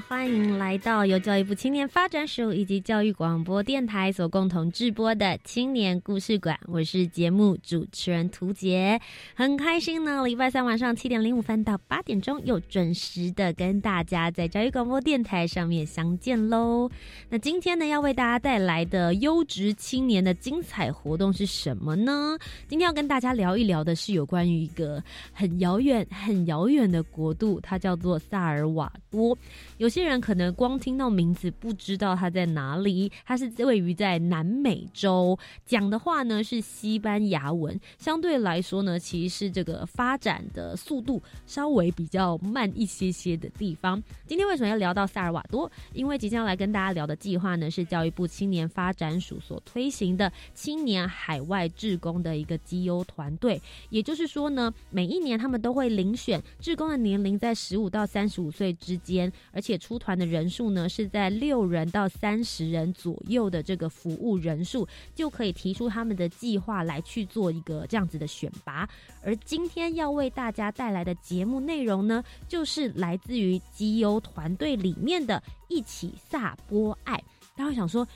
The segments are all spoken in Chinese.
欢迎来到由教育部青年发展署以及教育广播电台所共同制播的青年故事馆。我是节目主持人涂杰，很开心呢。礼拜三晚上七点零五分到八点钟，又准时的跟大家在教育广播电台上面相见喽。那今天呢，要为大家带来的优质青年的精彩活动是什么呢？今天要跟大家聊一聊的是有关于一个很遥远、很遥远的国度，它叫做萨尔瓦多。有有些人可能光听到名字不知道它在哪里，它是位于在南美洲，讲的话呢是西班牙文，相对来说呢，其实是这个发展的速度稍微比较慢一些些的地方。今天为什么要聊到萨尔瓦多？因为即将来跟大家聊的计划呢，是教育部青年发展署所推行的青年海外志工的一个绩优团队，也就是说呢，每一年他们都会遴选志工的年龄在十五到三十五岁之间。而且出团的人数呢，是在六人到三十人左右的这个服务人数，就可以提出他们的计划来去做一个这样子的选拔。而今天要为大家带来的节目内容呢，就是来自于基优团队里面的一起萨波爱。大家会想说，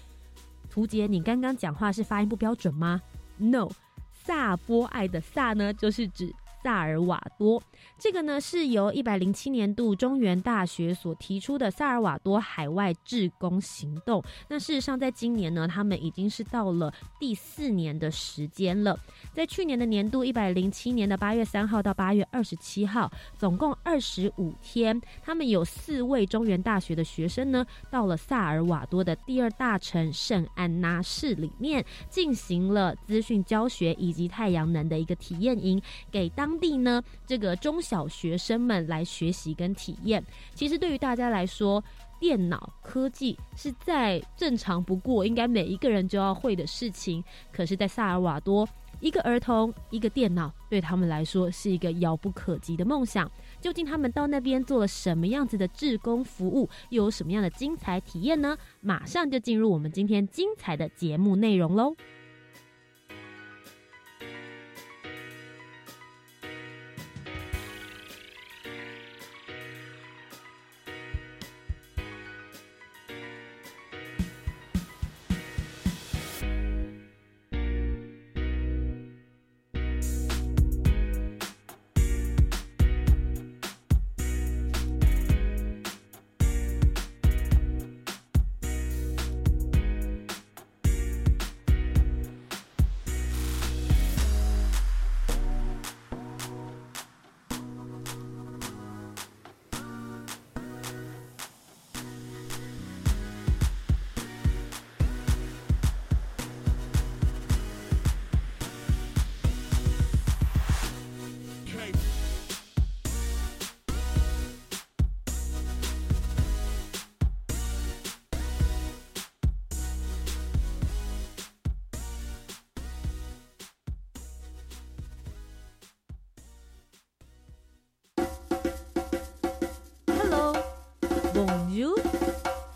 图杰，你刚刚讲话是发音不标准吗？No，萨波爱的萨呢，就是指。萨尔瓦多，这个呢是由一百零七年度中原大学所提出的萨尔瓦多海外志工行动。那事实上，在今年呢，他们已经是到了第四年的时间了。在去年的年度一百零七年的八月三号到八月二十七号，总共二十五天，他们有四位中原大学的学生呢，到了萨尔瓦多的第二大城圣安娜市里面，进行了资讯教学以及太阳能的一个体验营，给当。当地呢，这个中小学生们来学习跟体验，其实对于大家来说，电脑科技是再正常不过，应该每一个人就要会的事情。可是，在萨尔瓦多，一个儿童一个电脑，对他们来说是一个遥不可及的梦想。究竟他们到那边做了什么样子的志工服务，又有什么样的精彩体验呢？马上就进入我们今天精彩的节目内容喽！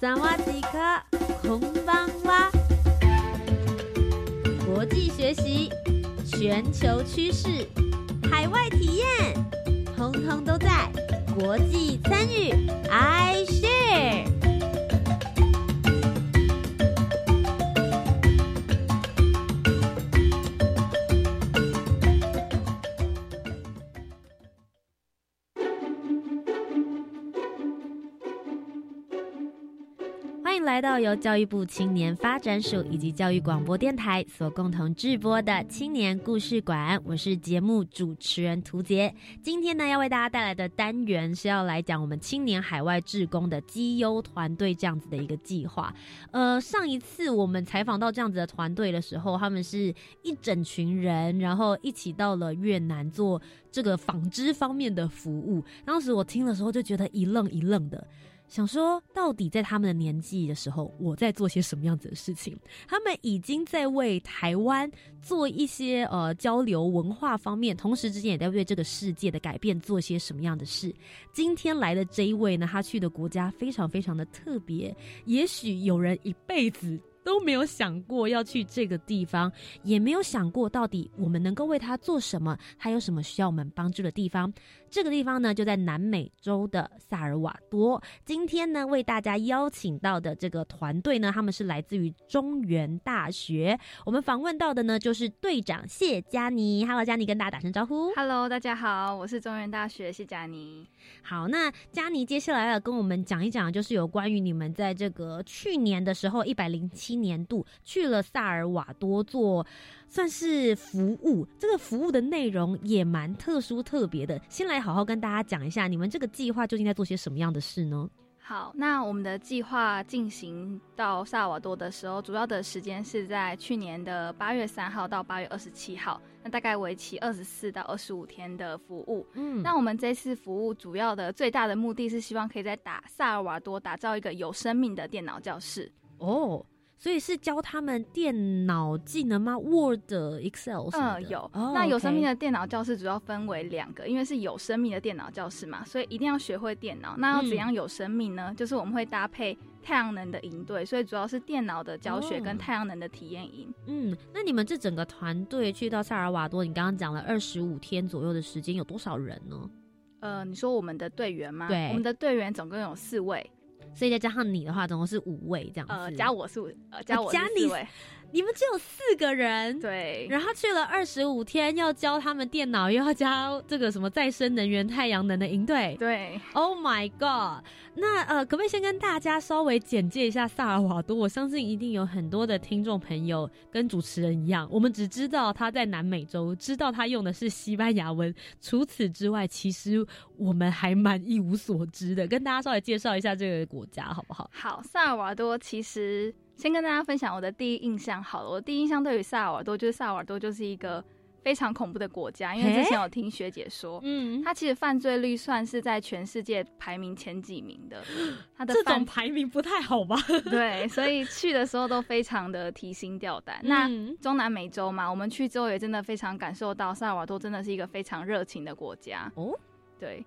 萨瓦迪卡，空邦哇！国际学习，全球趋势，海外体验，通通都在国际参与，I share。由教育部青年发展署以及教育广播电台所共同制播的青年故事馆，我是节目主持人涂杰。今天呢，要为大家带来的单元是要来讲我们青年海外志工的绩优团队这样子的一个计划。呃，上一次我们采访到这样子的团队的时候，他们是一整群人，然后一起到了越南做这个纺织方面的服务。当时我听的时候就觉得一愣一愣的。想说，到底在他们的年纪的时候，我在做些什么样子的事情？他们已经在为台湾做一些呃交流文化方面，同时之间也在为这个世界的改变做些什么样的事。今天来的这一位呢，他去的国家非常非常的特别，也许有人一辈子。都没有想过要去这个地方，也没有想过到底我们能够为他做什么，他有什么需要我们帮助的地方。这个地方呢，就在南美洲的萨尔瓦多。今天呢，为大家邀请到的这个团队呢，他们是来自于中原大学。我们访问到的呢，就是队长谢佳妮。Hello，佳妮，跟大家打声招呼。Hello，大家好，我是中原大学谢佳妮。好，那佳妮接下来要跟我们讲一讲，就是有关于你们在这个去年的时候，一百零七年度去了萨尔瓦多做，算是服务。这个服务的内容也蛮特殊特别的。先来好好跟大家讲一下，你们这个计划究竟在做些什么样的事呢？好，那我们的计划进行到萨尔瓦多的时候，主要的时间是在去年的八月三号到八月二十七号，那大概为期二十四到二十五天的服务。嗯，那我们这次服务主要的最大的目的是希望可以在打萨尔瓦多打造一个有生命的电脑教室。哦。所以是教他们电脑技能吗？Word、Excel 嗯，有。那有生命的电脑教室主要分为两个，因为是有生命的电脑教室嘛，所以一定要学会电脑。那要怎样有生命呢？就是我们会搭配太阳能的营队，所以主要是电脑的教学跟太阳能的体验营。嗯，那你们这整个团队去到萨尔瓦多，你刚刚讲了二十五天左右的时间，有多少人呢？呃，你说我们的队员吗？对，我们的队员总共有四位。所以再加上你的话，总共是五位这样子。呃，加我是呃加我加你，你们只有四个人。对。然后去了二十五天，要教他们电脑，又要教这个什么再生能源、太阳能的营队。对。Oh my god！那呃，可不可以先跟大家稍微简介一下萨尔瓦多？我相信一定有很多的听众朋友跟主持人一样，我们只知道他在南美洲，知道他用的是西班牙文。除此之外，其实我们还蛮一无所知的。跟大家稍微介绍一下这个国家，好不好？好，萨尔瓦多其实先跟大家分享我的第一印象。好了，我第一印象对于萨尔瓦多，就是萨尔瓦多就是一个。非常恐怖的国家，因为之前有听学姐说，嗯，它其实犯罪率算是在全世界排名前几名的。它的这种排名不太好吧？对，所以去的时候都非常的提心吊胆。那中南美洲嘛，我们去之后也真的非常感受到萨尔瓦多真的是一个非常热情的国家。哦，对。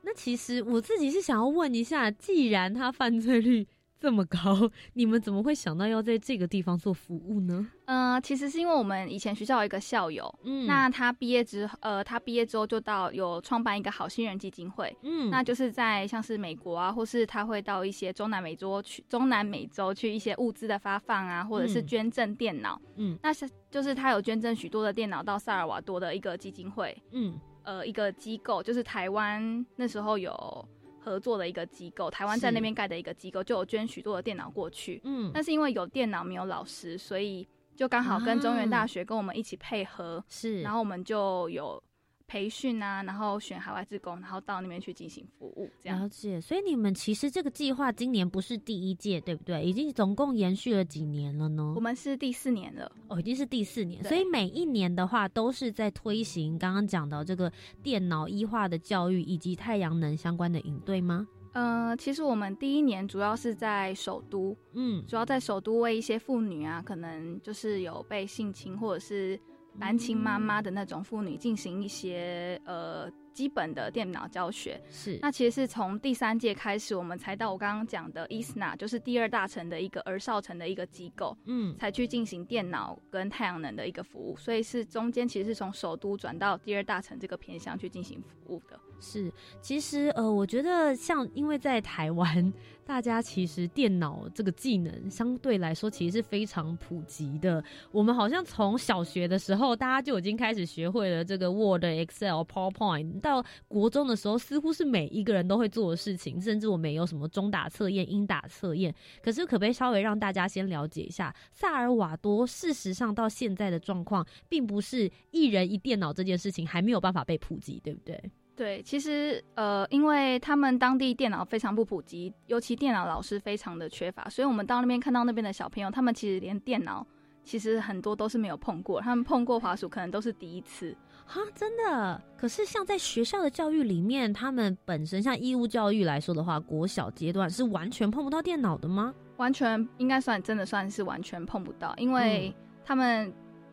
那其实我自己是想要问一下，既然它犯罪率。这么高，你们怎么会想到要在这个地方做服务呢？呃，其实是因为我们以前学校有一个校友，嗯，那他毕业之呃，他毕业之后就到有创办一个好心人基金会，嗯，那就是在像是美国啊，或是他会到一些中南美洲去，中南美洲去一些物资的发放啊，或者是捐赠电脑，嗯，那是就是他有捐赠许多的电脑到萨尔瓦多的一个基金会，嗯，呃，一个机构，就是台湾那时候有。合作的一个机构，台湾在那边盖的一个机构，就有捐许多的电脑过去。嗯，但是因为有电脑没有老师，所以就刚好跟中原大学跟我们一起配合，是，然后我们就有。培训啊，然后选海外志工，然后到那边去进行服务，这样。了解。所以你们其实这个计划今年不是第一届，对不对？已经总共延续了几年了呢？我们是第四年了，哦，已经是第四年。所以每一年的话，都是在推行刚刚讲到这个电脑医化的教育以及太阳能相关的营队吗？呃，其实我们第一年主要是在首都，嗯，主要在首都为一些妇女啊，可能就是有被性侵或者是。单亲妈妈的那种妇女进行一些呃基本的电脑教学，是那其实是从第三届开始，我们才到我刚刚讲的 ISNA，就是第二大城的一个儿少城的一个机构，嗯，才去进行电脑跟太阳能的一个服务，所以是中间其实是从首都转到第二大城这个偏向去进行服务的。是，其实呃，我觉得像因为在台湾。大家其实电脑这个技能相对来说其实是非常普及的。我们好像从小学的时候，大家就已经开始学会了这个 Word、Excel、PowerPoint。到国中的时候，似乎是每一个人都会做的事情，甚至我们有什么中打测验、英打测验。可是，可不可以稍微让大家先了解一下，萨尔瓦多事实上到现在的状况，并不是一人一电脑这件事情还没有办法被普及，对不对？对，其实呃，因为他们当地电脑非常不普及，尤其电脑老师非常的缺乏，所以我们到那边看到那边的小朋友，他们其实连电脑其实很多都是没有碰过，他们碰过滑鼠可能都是第一次哈，真的。可是像在学校的教育里面，他们本身像义务教育来说的话，国小阶段是完全碰不到电脑的吗？完全应该算真的算是完全碰不到，因为他们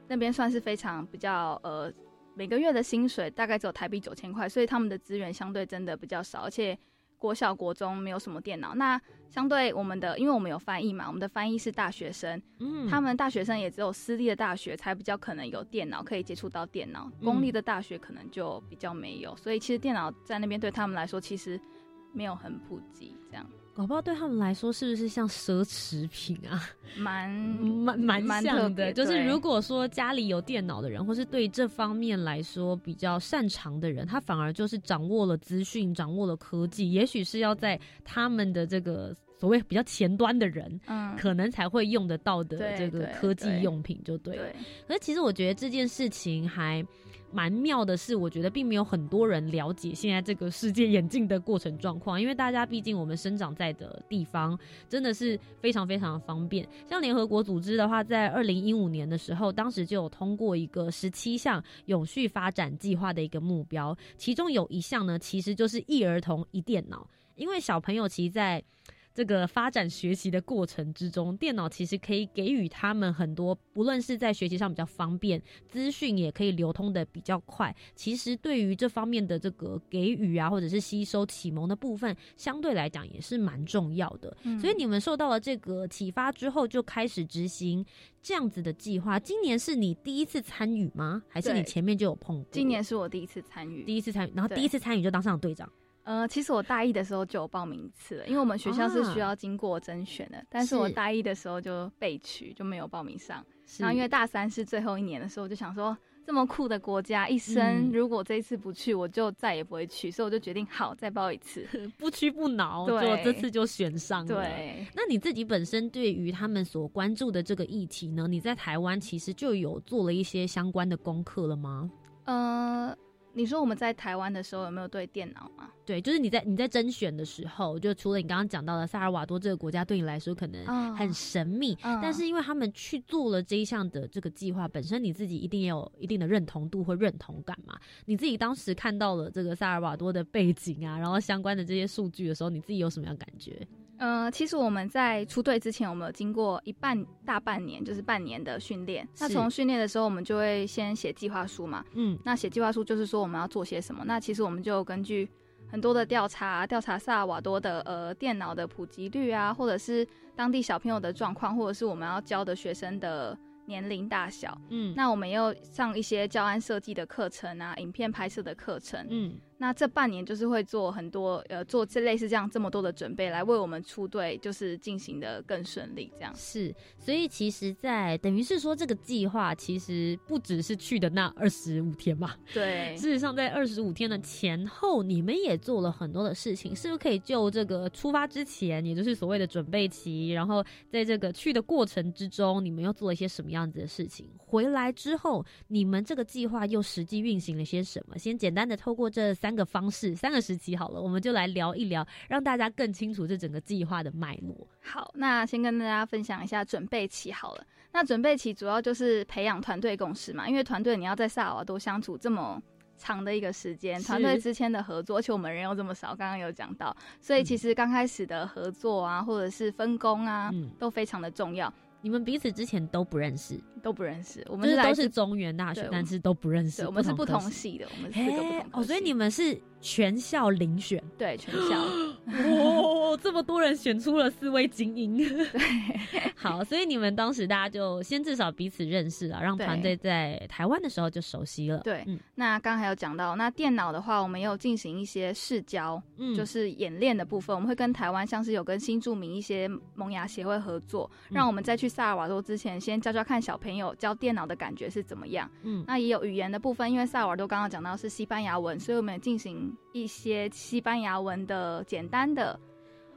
那边算是非常比较呃。每个月的薪水大概只有台币九千块，所以他们的资源相对真的比较少，而且国小国中没有什么电脑。那相对我们的，因为我们有翻译嘛，我们的翻译是大学生，嗯，他们大学生也只有私立的大学才比较可能有电脑可以接触到电脑，公立的大学可能就比较没有，所以其实电脑在那边对他们来说其实没有很普及，这样。搞不好对他们来说是不是像奢侈品啊？蛮蛮蛮像的，就是如果说家里有电脑的人，或是对这方面来说比较擅长的人，他反而就是掌握了资讯，掌握了科技，也许是要在他们的这个所谓比较前端的人，嗯，可能才会用得到的这个科技用品，就对。可是其实我觉得这件事情还。蛮妙的是，我觉得并没有很多人了解现在这个世界演进的过程状况，因为大家毕竟我们生长在的地方真的是非常非常的方便。像联合国组织的话，在二零一五年的时候，当时就有通过一个十七项永续发展计划的一个目标，其中有一项呢，其实就是一儿童一电脑，因为小朋友其实在。这个发展学习的过程之中，电脑其实可以给予他们很多，不论是在学习上比较方便，资讯也可以流通的比较快。其实对于这方面的这个给予啊，或者是吸收启蒙的部分，相对来讲也是蛮重要的。所以你们受到了这个启发之后，就开始执行这样子的计划。今年是你第一次参与吗？还是你前面就有碰过？今年是我第一次参与，第一次参与，然后第一次参与就当上了队长。呃，其实我大一的时候就有报名一次了，因为我们学校是需要经过甄选的，但是我大一的时候就被取，就没有报名上。然后因为大三是最后一年的时候，我就想说这么酷的国家，一生如果这一次不去，我就再也不会去，所以我就决定好再报一次，不屈不挠，就这次就选上了。对，那你自己本身对于他们所关注的这个议题呢？你在台湾其实就有做了一些相关的功课了吗？呃。你说我们在台湾的时候有没有对电脑吗？对，就是你在你在甄选的时候，就除了你刚刚讲到的萨尔瓦多这个国家对你来说可能很神秘，但是因为他们去做了这一项的这个计划，本身你自己一定也有一定的认同度或认同感嘛。你自己当时看到了这个萨尔瓦多的背景啊，然后相关的这些数据的时候，你自己有什么样感觉？呃，其实我们在出队之前，我们有经过一半大半年，就是半年的训练。那从训练的时候，我们就会先写计划书嘛。嗯，那写计划书就是说我们要做些什么。那其实我们就根据很多的调查，调查萨尔瓦多的呃电脑的普及率啊，或者是当地小朋友的状况，或者是我们要教的学生的年龄大小。嗯，那我们又上一些教案设计的课程啊，影片拍摄的课程。嗯。那这半年就是会做很多呃，做这类似这样这么多的准备，来为我们出队，就是进行的更顺利。这样是，所以其实，在等于是说，这个计划其实不只是去的那二十五天嘛。对，事实上，在二十五天的前后，你们也做了很多的事情，是不是可以就这个出发之前，也就是所谓的准备期，然后在这个去的过程之中，你们又做了一些什么样子的事情？回来之后，你们这个计划又实际运行了些什么？先简单的透过这三。个方式，三个时期好了，我们就来聊一聊，让大家更清楚这整个计划的脉络。好，那先跟大家分享一下准备期好了。那准备期主要就是培养团队共识嘛，因为团队你要在萨尔瓦多相处这么长的一个时间，团队之间的合作，而且我们人又这么少，刚刚有讲到，所以其实刚开始的合作啊，或者是分工啊，都非常的重要。你们彼此之前都不认识，都不认识。我们是都是中原大学，但是都不认识。我们是不同系的，我们四个不同。哦，所以你们是全校遴选，对，全校，哇，这么多人选出了四位精英，对，好，所以你们当时大家就先至少彼此认识了，让团队在台湾的时候就熟悉了。对，那刚才有讲到，那电脑的话，我们有进行一些试教，嗯，就是演练的部分，我们会跟台湾像是有跟新著名一些萌芽协会合作，让我们在去萨尔瓦多之前，先教教看小朋友教电脑的感觉是怎么样。嗯，那也有语言的部分，因为萨尔瓦多刚刚讲到是西班牙文，所以我们进行。一些西班牙文的简单的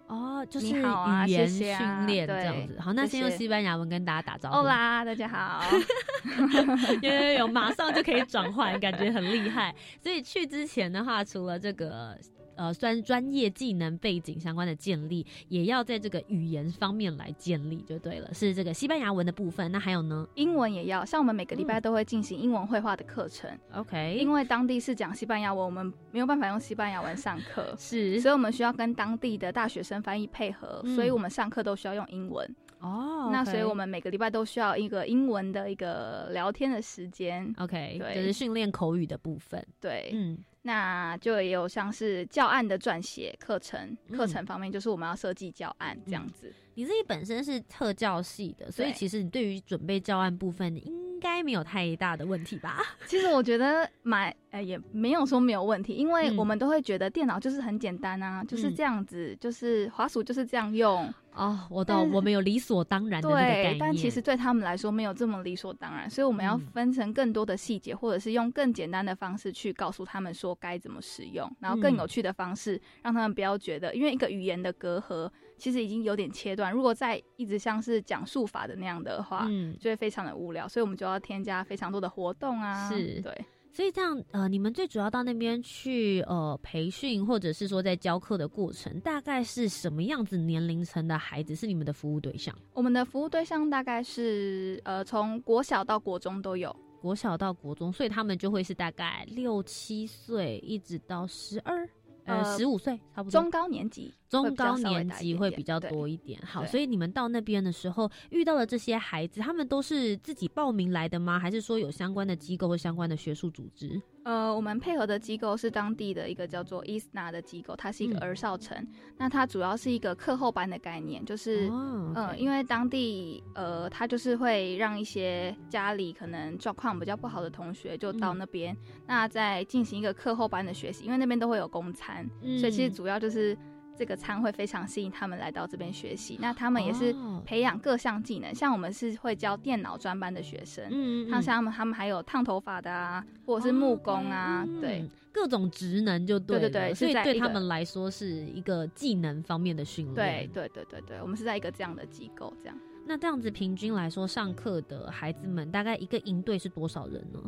哦，就是语言训练这样子。好，那先用西班牙文跟大家打招呼。欧啦，大家好。有有有，马上就可以转换，感觉很厉害。所以去之前的话，除了这个。呃，算专业技能背景相关的建立，也要在这个语言方面来建立就对了。是这个西班牙文的部分，那还有呢？英文也要，像我们每个礼拜都会进行英文绘画的课程。OK，因为当地是讲西班牙文，我们没有办法用西班牙文上课，是，所以我们需要跟当地的大学生翻译配合，所以我们上课都需要用英文。哦，那所以我们每个礼拜都需要一个英文的一个聊天的时间。OK，对，就是训练口语的部分。对，嗯。那就也有像是教案的撰写课程，课程方面就是我们要设计教案这样子。你自己本身是特教系的，所以其实你对于准备教案部分应该没有太大的问题吧？其实我觉得买呃也没有说没有问题，因为我们都会觉得电脑就是很简单啊，就是这样子，就是滑鼠就是这样用。哦，我懂，我们有理所当然的对，但其实对他们来说没有这么理所当然，所以我们要分成更多的细节，或者是用更简单的方式去告诉他们说该怎么使用，然后更有趣的方式，让他们不要觉得，因为一个语言的隔阂其实已经有点切断，如果再一直像是讲述法的那样的话，嗯，就会非常的无聊，所以我们就要添加非常多的活动啊，是对。所以这样，呃，你们最主要到那边去，呃，培训或者是说在教课的过程，大概是什么样子年龄层的孩子是你们的服务对象？我们的服务对象大概是，呃，从国小到国中都有，国小到国中，所以他们就会是大概六七岁一直到十二。呃，十五岁差不多，中高年级，中高年级会比较多一点。好，所以你们到那边的时候遇到的这些孩子，他们都是自己报名来的吗？还是说有相关的机构或相关的学术组织？呃，我们配合的机构是当地的一个叫做 ISNA 的机构，它是一个儿少城。那它主要是一个课后班的概念，就是呃，因为当地呃，它就是会让一些家里可能状况比较不好的同学就到那边，那在进行一个课后班的学习，因为那边都会有公餐，所以其实主要就是。这个餐会非常吸引他们来到这边学习，那他们也是培养各项技能，像我们是会教电脑专班的学生，嗯，像他们他们还有烫头发的啊，或者是木工啊，对，各种职能就对对对，所以对他们来说是一个技能方面的训练，对对对对对，我们是在一个这样的机构这样。那这样子平均来说，上课的孩子们大概一个营队是多少人呢？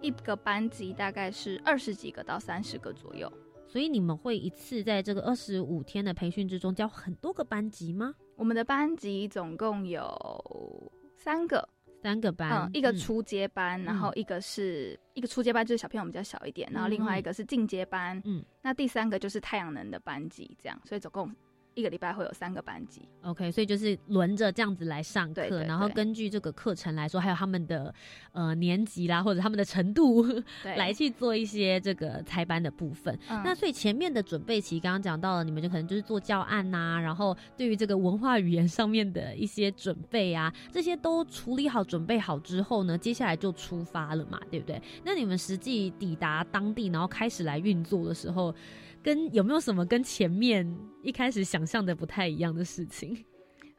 一个班级大概是二十几个到三十个左右。所以你们会一次在这个二十五天的培训之中教很多个班级吗？我们的班级总共有三个，三个班，嗯一个初阶班，然后一个是一个初阶班，就是小朋友比较小一点，然后另外一个是进阶班，嗯，那第三个就是太阳能的班级，这样，所以总共。一个礼拜会有三个班级，OK，所以就是轮着这样子来上课，然后根据这个课程来说，还有他们的呃年级啦，或者他们的程度，来去做一些这个猜班的部分。那所以前面的准备期，刚刚讲到了，你们就可能就是做教案呐，然后对于这个文化语言上面的一些准备啊，这些都处理好、准备好之后呢，接下来就出发了嘛，对不对？那你们实际抵达当地，然后开始来运作的时候。跟有没有什么跟前面一开始想象的不太一样的事情？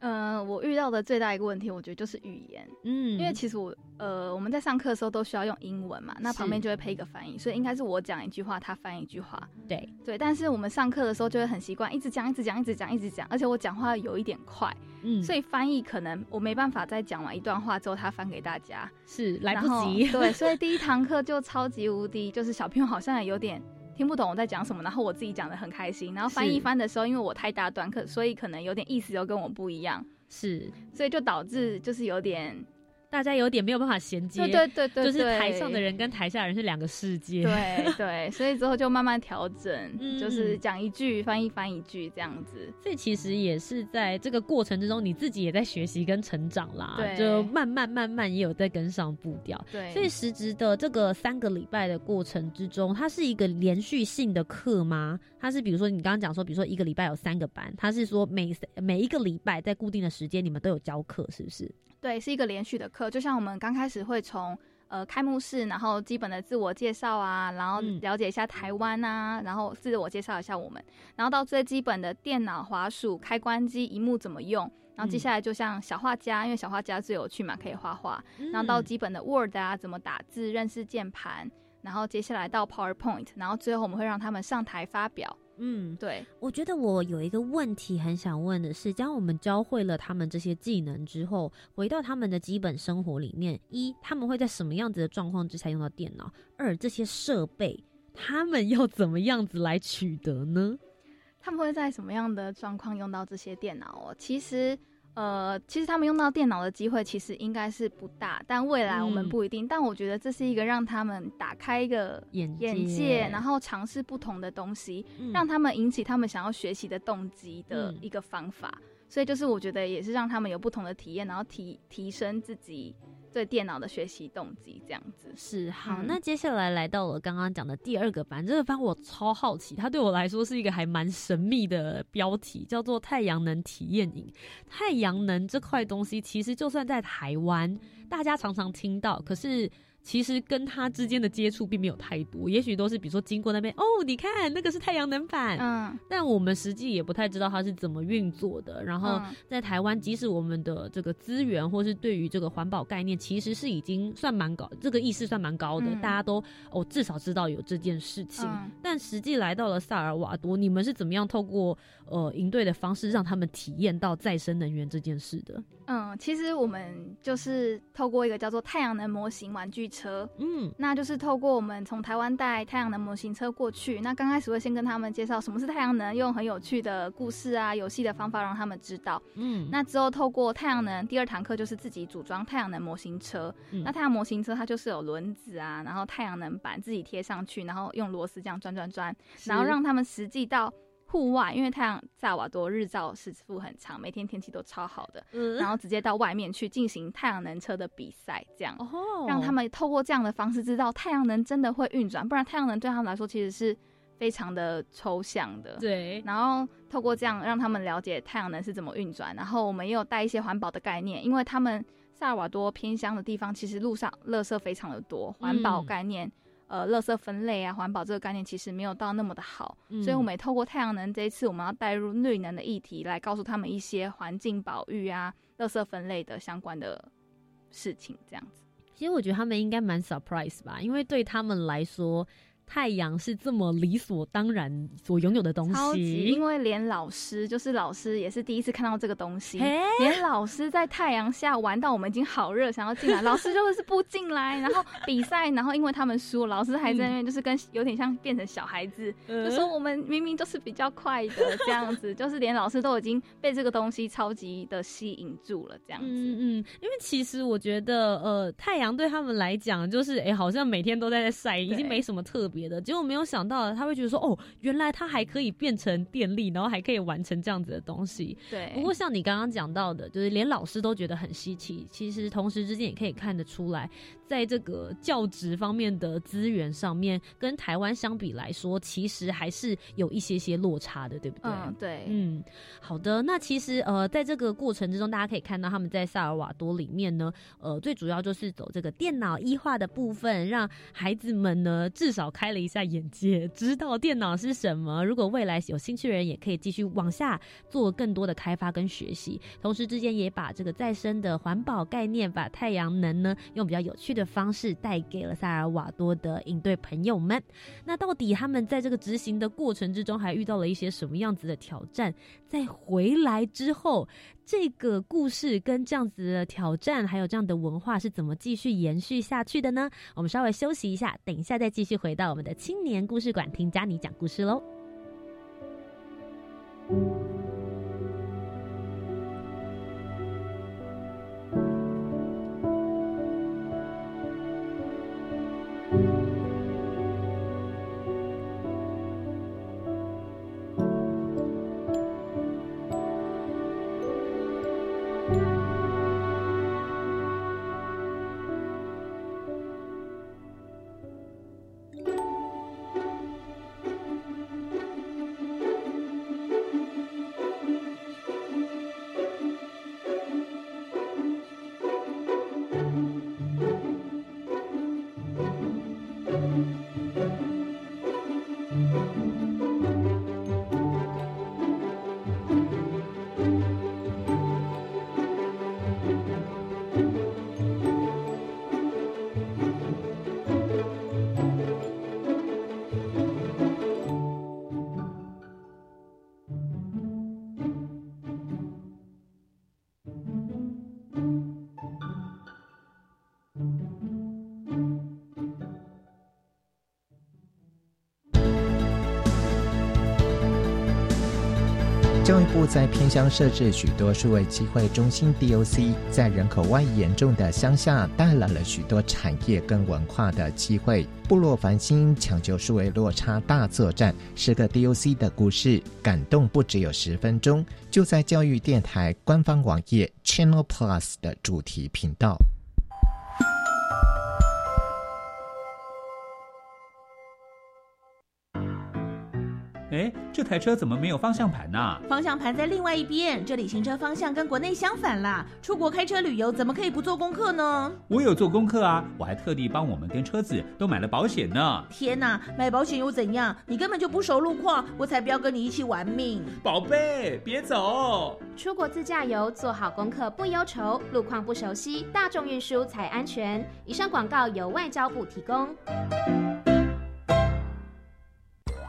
呃，我遇到的最大一个问题，我觉得就是语言。嗯，因为其实我呃，我们在上课的时候都需要用英文嘛，那旁边就会配一个翻译，所以应该是我讲一句话，他翻一句话。对对，但是我们上课的时候就会很习惯一直讲，一直讲，一直讲，一直讲，而且我讲话有一点快，嗯，所以翻译可能我没办法在讲完一段话之后，他翻给大家是来不及。对，所以第一堂课就超级无敌，就是小朋友好像也有点。听不懂我在讲什么，然后我自己讲的很开心，然后翻译翻的时候，因为我太大段课，所以可能有点意思又跟我不一样，是，所以就导致就是有点大家有点没有办法衔接，对对对，就是台上的人跟台下人是两个世界。对对，所以之后就慢慢调整，就是讲一句翻译翻一句这样子。所以其实也是在这个过程之中，你自己也在学习跟成长啦，就慢慢慢慢也有在跟上步调。对，所以实质的这个三个礼拜的过程之中，它是一个连续性的课吗？它是比如说你刚刚讲说，比如说一个礼拜有三个班，他是说每每一个礼拜在固定的时间你们都有教课，是不是？对，是一个连续的课，就像我们刚开始会从呃开幕式，然后基本的自我介绍啊，然后了解一下台湾啊，然后自我介绍一下我们，然后到最基本的电脑、滑鼠、开关机、荧幕怎么用，然后接下来就像小画家，因为小画家最有趣嘛，可以画画，然后到基本的 Word 啊，怎么打字、认识键盘，然后接下来到 PowerPoint，然后最后我们会让他们上台发表。嗯，对，我觉得我有一个问题很想问的是，将我们教会了他们这些技能之后，回到他们的基本生活里面，一他们会在什么样子的状况之下用到电脑？二这些设备他们要怎么样子来取得呢？他们会在什么样的状况用到这些电脑哦？其实。呃，其实他们用到电脑的机会其实应该是不大，但未来我们不一定。但我觉得这是一个让他们打开一个眼界，然后尝试不同的东西，让他们引起他们想要学习的动机的一个方法。所以就是我觉得也是让他们有不同的体验，然后提提升自己。对电脑的学习动机这样子是好，那接下来来到了刚刚讲的第二个班，这个班我超好奇，它对我来说是一个还蛮神秘的标题，叫做太阳能体验营。太阳能这块东西，其实就算在台湾，大家常常听到，可是。其实跟他之间的接触并没有太多，也许都是比如说经过那边哦，你看那个是太阳能板，嗯，但我们实际也不太知道它是怎么运作的。然后在台湾，即使我们的这个资源或是对于这个环保概念，其实是已经算蛮高，这个意识算蛮高的，大家都哦至少知道有这件事情。但实际来到了萨尔瓦多，你们是怎么样透过呃营队的方式让他们体验到再生能源这件事的？嗯，其实我们就是透过一个叫做太阳能模型玩具车，嗯，那就是透过我们从台湾带太阳能模型车过去。那刚开始会先跟他们介绍什么是太阳能，用很有趣的故事啊、游戏的方法让他们知道。嗯，那之后透过太阳能第二堂课就是自己组装太阳能模型车。那太阳模型车它就是有轮子啊，然后太阳能板自己贴上去，然后用螺丝这样转转转，然后让他们实际到。户外，因为太阳萨瓦多日照时幅很长，每天天气都超好的，然后直接到外面去进行太阳能车的比赛，这样让他们透过这样的方式知道太阳能真的会运转，不然太阳能对他们来说其实是非常的抽象的。对，然后透过这样让他们了解太阳能是怎么运转，然后我们也有带一些环保的概念，因为他们萨尔瓦多偏乡的地方，其实路上垃圾非常的多，环保概念。呃，垃圾分类啊，环保这个概念其实没有到那么的好，所以我们也透过太阳能这一次，我们要带入绿能的议题，来告诉他们一些环境保育啊、垃圾分类的相关的事情，这样子。其实我觉得他们应该蛮 surprise 吧，因为对他们来说。太阳是这么理所当然所拥有的东西，因为连老师，就是老师也是第一次看到这个东西。连老师在太阳下玩到我们已经好热，想要进来，老师就是不进来。然后比赛，然后因为他们输，老师还在那边就是跟有点像变成小孩子，就说我们明明就是比较快的这样子，就是连老师都已经被这个东西超级的吸引住了这样子。嗯嗯，因为其实我觉得，呃，太阳对他们来讲就是，哎，好像每天都在在晒，已经没什么特别。的结果没有想到，他会觉得说：“哦，原来它还可以变成电力，然后还可以完成这样子的东西。”对。不过像你刚刚讲到的，就是连老师都觉得很稀奇。其实同时之间也可以看得出来，在这个教职方面的资源上面，跟台湾相比来说，其实还是有一些些落差的，对不对？嗯，对。嗯，好的。那其实呃，在这个过程之中，大家可以看到他们在萨尔瓦多里面呢，呃，最主要就是走这个电脑医化的部分，让孩子们呢至少开了一下眼界，知道电脑是什么。如果未来有兴趣的人，也可以继续往下做更多的开发跟学习。同时之间也把这个再生的环保概念，把太阳能呢，用比较有趣的方式带给了萨尔瓦多的应对朋友们。那到底他们在这个执行的过程之中，还遇到了一些什么样子的挑战？在回来之后。这个故事跟这样子的挑战，还有这样的文化是怎么继续延续下去的呢？我们稍微休息一下，等一下再继续回到我们的青年故事馆，听佳妮讲故事喽。部在偏乡设置许多数位机会中心 （DOC），在人口外移严重的乡下带来了许多产业跟文化的机会。部落繁星抢救数位落差大作战，是个 DOC 的故事，感动不只有十分钟，就在教育电台官方网页 Channel Plus 的主题频道。哎，这台车怎么没有方向盘呢？方向盘在另外一边，这里行车方向跟国内相反啦。出国开车旅游怎么可以不做功课呢？我有做功课啊，我还特地帮我们跟车子都买了保险呢。天哪，买保险又怎样？你根本就不熟路况，我才不要跟你一起玩命。宝贝，别走！出国自驾游，做好功课不忧愁，路况不熟悉，大众运输才安全。以上广告由外交部提供。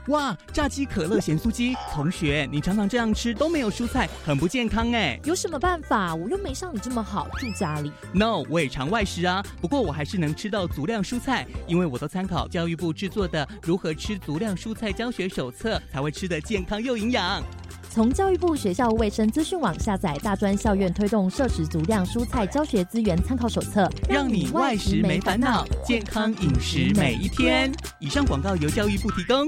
哇，炸鸡可乐咸酥鸡，同学，你常常这样吃都没有蔬菜，很不健康哎。有什么办法？我又没像你这么好住家里。No，我也常外食啊，不过我还是能吃到足量蔬菜，因为我都参考教育部制作的《如何吃足量蔬菜教学手册》，才会吃得健康又营养。从教育部学校卫生资讯网下载大专校院推动摄食足量蔬菜教学资源参考手册，让你外食没烦恼，健康饮食每一天。以上广告由教育部提供。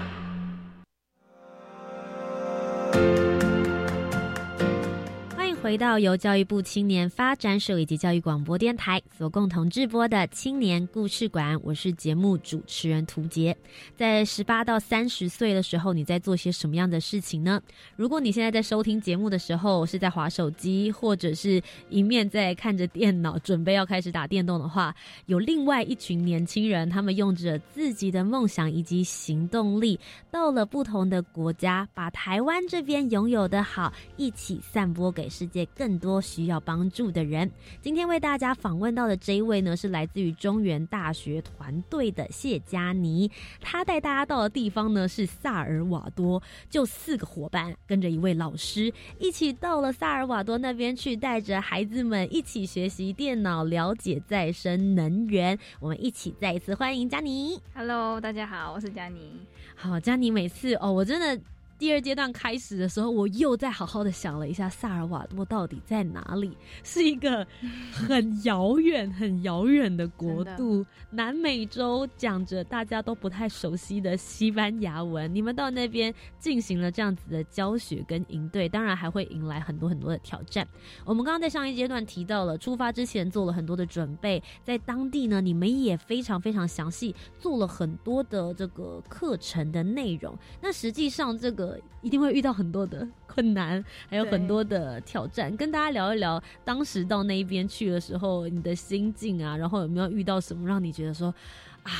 回到由教育部青年发展署以及教育广播电台所共同制播的青年故事馆，我是节目主持人涂杰。在十八到三十岁的时候，你在做些什么样的事情呢？如果你现在在收听节目的时候是在划手机，或者是一面在看着电脑，准备要开始打电动的话，有另外一群年轻人，他们用着自己的梦想以及行动力，到了不同的国家，把台湾这边拥有的好一起散播给世界。更多需要帮助的人。今天为大家访问到的这一位呢，是来自于中原大学团队的谢佳妮。他带大家到的地方呢是萨尔瓦多，就四个伙伴跟着一位老师一起到了萨尔瓦多那边去，带着孩子们一起学习电脑，了解再生能源。我们一起再一次欢迎佳妮。Hello，大家好，我是佳妮。好，佳妮，每次哦，我真的。第二阶段开始的时候，我又再好好的想了一下，萨尔瓦多到底在哪里？是一个 很遥远、很遥远的国度，南美洲讲着大家都不太熟悉的西班牙文。你们到那边进行了这样子的教学跟营队，当然还会迎来很多很多的挑战。我们刚刚在上一阶段提到了，出发之前做了很多的准备，在当地呢，你们也非常非常详细做了很多的这个课程的内容。那实际上这个。一定会遇到很多的困难，还有很多的挑战。跟大家聊一聊，当时到那一边去的时候，你的心境啊，然后有没有遇到什么让你觉得说，啊，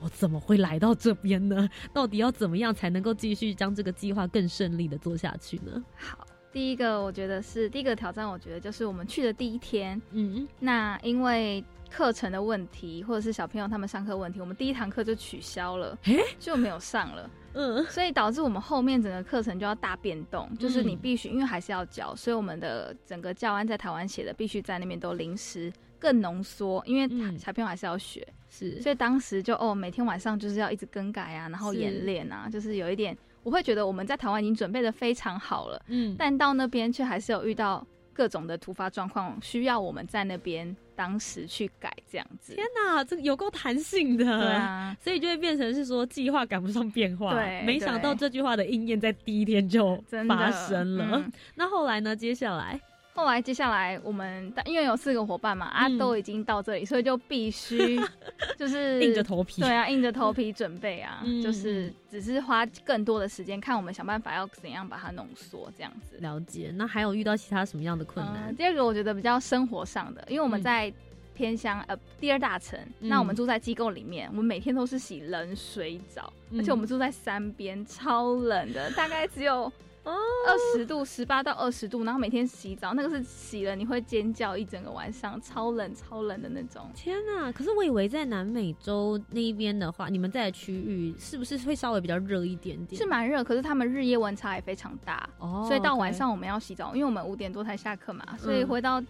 我怎么会来到这边呢？到底要怎么样才能够继续将这个计划更顺利的做下去呢？好，第一个我觉得是第一个挑战，我觉得就是我们去的第一天，嗯，那因为课程的问题，或者是小朋友他们上课问题，我们第一堂课就取消了，就没有上了。嗯，所以导致我们后面整个课程就要大变动，就是你必须因为还是要教，所以我们的整个教案在台湾写的必须在那边都临时更浓缩，因为小朋友还是要学，是，所以当时就哦每天晚上就是要一直更改啊，然后演练啊，就是有一点，我会觉得我们在台湾已经准备的非常好了，嗯，但到那边却还是有遇到。各种的突发状况需要我们在那边当时去改这样子。天哪，这个有够弹性的，对啊，所以就会变成是说计划赶不上变化。对，没想到这句话的应验在第一天就发生了。那后来呢？接下来。后来接下来我们因为有四个伙伴嘛，啊都已经到这里，所以就必须 就是硬着头皮，对啊，硬着头皮准备啊，就是只是花更多的时间看我们想办法要怎样把它浓缩这样子。了解。那还有遇到其他什么样的困难？第二个我觉得比较生活上的，因为我们在偏乡呃第二大城，那我们住在机构里面，我们每天都是洗冷水澡，而且我们住在山边，超冷的，大概只有。哦，二十度，十八到二十度，然后每天洗澡，那个是洗了你会尖叫一整个晚上，超冷超冷的那种。天哪！可是我以为在南美洲那一边的话，你们在的区域是不是会稍微比较热一点点？是蛮热，可是他们日夜温差也非常大，哦，所以到晚上我们要洗澡，因为我们五点多才下课嘛，所以回到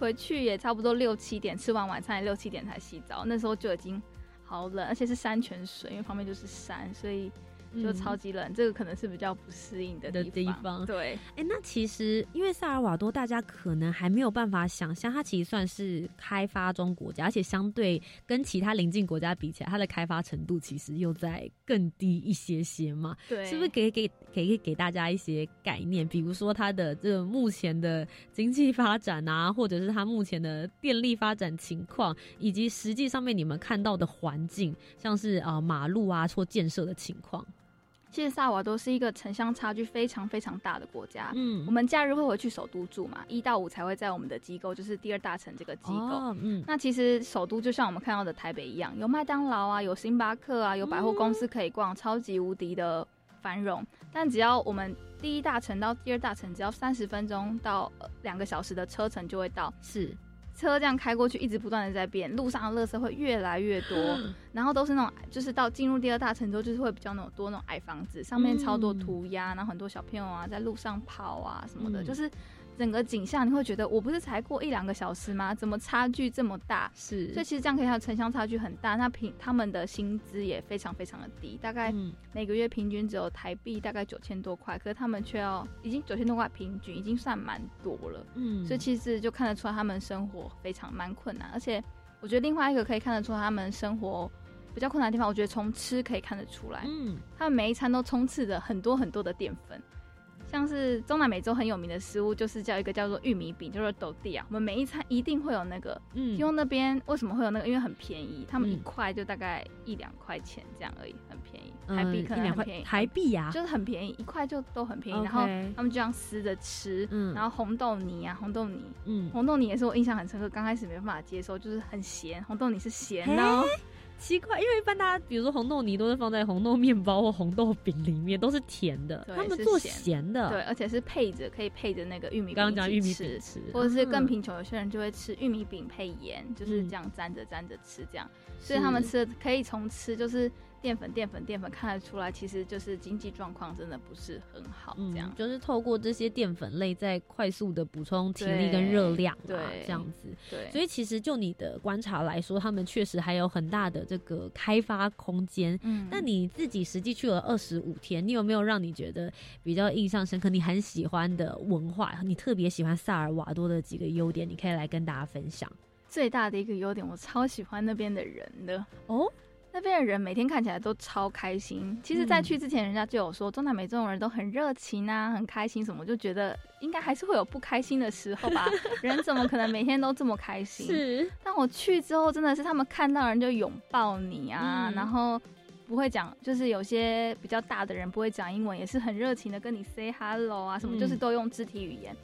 回去也差不多六七点，吃完晚餐六七点才洗澡，那时候就已经好冷，而且是山泉水，因为旁边就是山，所以。就超级冷，这个可能是比较不适应的的地方。对，哎，那其实因为萨尔瓦多，大家可能还没有办法想象，它其实算是开发中国家，而且相对跟其他邻近国家比起来，它的开发程度其实又在更低一些些嘛。对，是不是给给给给大家一些概念？比如说它的这个目前的经济发展啊，或者是它目前的电力发展情况，以及实际上面你们看到的环境，像是啊马路啊或建设的情况。其实萨瓦多是一个城乡差距非常非常大的国家。嗯，我们假日会回去首都住嘛，一到五才会在我们的机构，就是第二大城这个机构。嗯，那其实首都就像我们看到的台北一样，有麦当劳啊，有星巴克啊，有百货公司可以逛，超级无敌的繁荣。但只要我们第一大城到第二大城，只要三十分钟到两个小时的车程就会到。是。车这样开过去，一直不断的在变，路上的垃圾会越来越多，然后都是那种，就是到进入第二大城之后，就是会比较那种多那种矮房子，上面超多涂鸦，然后很多小朋友啊在路上跑啊什么的，就是。整个景象你会觉得我不是才过一两个小时吗？怎么差距这么大？是，所以其实这样可以看到城乡差距很大。那平他们的薪资也非常非常的低，大概每个月平均只有台币大概九千多块，可是他们却要已经九千多块平均，已经算蛮多了。嗯，所以其实就看得出来他们生活非常蛮困难。而且我觉得另外一个可以看得出他们生活比较困难的地方，我觉得从吃可以看得出来。嗯，他们每一餐都充斥着很多很多的淀粉。像是中南美洲很有名的食物，就是叫一个叫做玉米饼，就是豆地啊。我们每一餐一定会有那个，嗯，因为那边为什么会有那个？因为很便宜，他们一块就大概一两块钱这样而已，很便宜。台币可能很便宜，台币呀，就是很便宜，一块就都很便宜。然后他们就这样撕着吃，嗯，然后红豆泥啊，红豆泥，嗯，红豆泥也是我印象很深刻，刚开始没办法接受，就是很咸，红豆泥是咸的。奇怪，因为一般大家比如说红豆泥都是放在红豆面包或红豆饼里面，都是甜的。他们做咸的，对，而且是配着可以配着那个玉米。刚刚讲玉米饼吃，或者是更贫穷，有些人就会吃玉米饼配盐，就是这样沾着沾着吃，这样。所以他们吃可以从吃就是。淀粉，淀粉，淀粉，看得出来，其实就是经济状况真的不是很好。这样就是透过这些淀粉类在快速的补充体力跟热量，对，这样子。对，所以其实就你的观察来说，他们确实还有很大的这个开发空间。嗯，那你自己实际去了二十五天，你有没有让你觉得比较印象深刻、你很喜欢的文化？你特别喜欢萨尔瓦多的几个优点，你可以来跟大家分享。最大的一个优点，我超喜欢那边的人的哦。那边的人每天看起来都超开心。其实，在去之前，人家就有说中南美这种人都很热情啊，很开心什么，就觉得应该还是会有不开心的时候吧。人怎么可能每天都这么开心？是。但我去之后，真的是他们看到人就拥抱你啊，然后不会讲，就是有些比较大的人不会讲英文，也是很热情的跟你 say hello 啊，什么就是都用肢体语言。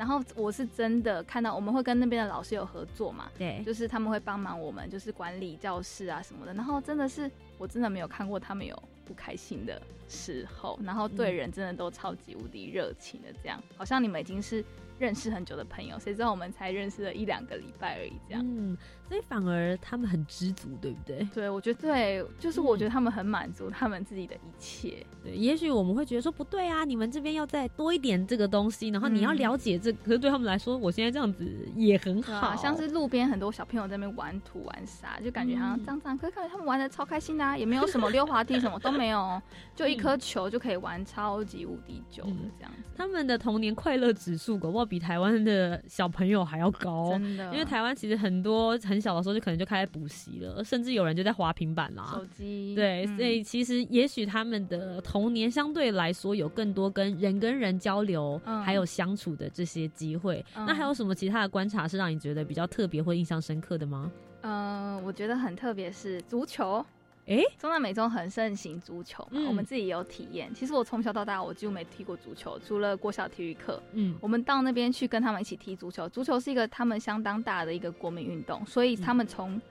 然后我是真的看到，我们会跟那边的老师有合作嘛？对，就是他们会帮忙我们，就是管理教室啊什么的。然后真的是，我真的没有看过他们有不开心的时候，然后对人真的都超级无敌热情的，这样好像你们已经是。认识很久的朋友，谁知道我们才认识了一两个礼拜而已，这样，嗯，所以反而他们很知足，对不对？对，我觉得对，就是我觉得他们很满足他们自己的一切。对，也许我们会觉得说不对啊，你们这边要再多一点这个东西，然后你要了解这，可是对他们来说，我现在这样子也很好。像是路边很多小朋友在那边玩土玩沙，就感觉好像脏脏，可是感觉他们玩的超开心的，啊也没有什么溜滑梯什么都没有，就一颗球就可以玩超级无敌久的这样子。他们的童年快乐指数，搞不好比台湾的小朋友还要高。真的，因为台湾其实很多很小的时候就可能就开始补习了，甚至有人就在滑平板啦、手机。对，所以其实也许他们的童年相对来说有更多跟人跟人交流还有相处的这些机会。那还有什么其他的观察是让你觉得比较特别或印象深刻的吗？嗯，我觉得很特别是足球。哎，中南美洲很盛行足球嘛，我们自己也有体验。其实我从小到大我几乎没踢过足球，除了国小体育课。嗯，我们到那边去跟他们一起踢足球。足球是一个他们相当大的一个国民运动，所以他们从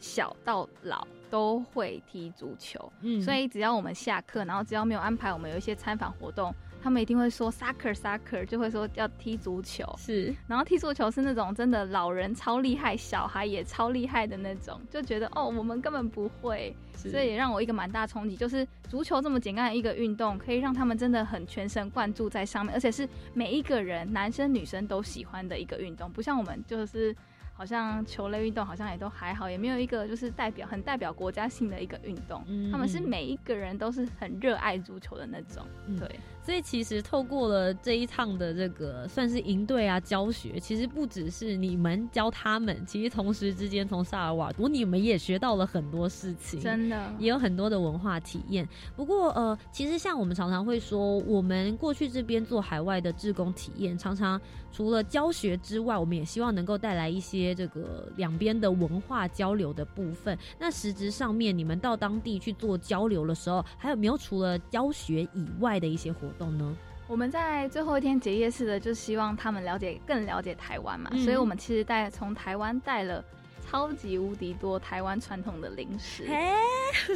小到老都会踢足球。嗯，所以只要我们下课，然后只要没有安排我们有一些参访活动。他们一定会说 soccer soccer，就会说要踢足球。是，然后踢足球是那种真的老人超厉害，小孩也超厉害的那种，就觉得哦，我们根本不会。所以也让我一个蛮大冲击，就是足球这么简单的一个运动，可以让他们真的很全神贯注在上面，而且是每一个人男生女生都喜欢的一个运动，不像我们就是。好像球类运动好像也都还好，也没有一个就是代表很代表国家性的一个运动。他们是每一个人都是很热爱足球的那种。对，所以其实透过了这一趟的这个算是营队啊教学，其实不只是你们教他们，其实同时之间从萨尔瓦多你们也学到了很多事情，真的也有很多的文化体验。不过呃，其实像我们常常会说，我们过去这边做海外的志工体验，常常除了教学之外，我们也希望能够带来一些。这个两边的文化交流的部分，那实质上面你们到当地去做交流的时候，还有没有除了教学以外的一些活动呢？我们在最后一天结业式的，就希望他们了解更了解台湾嘛，所以我们其实带从台湾带了超级无敌多台湾传统的零食，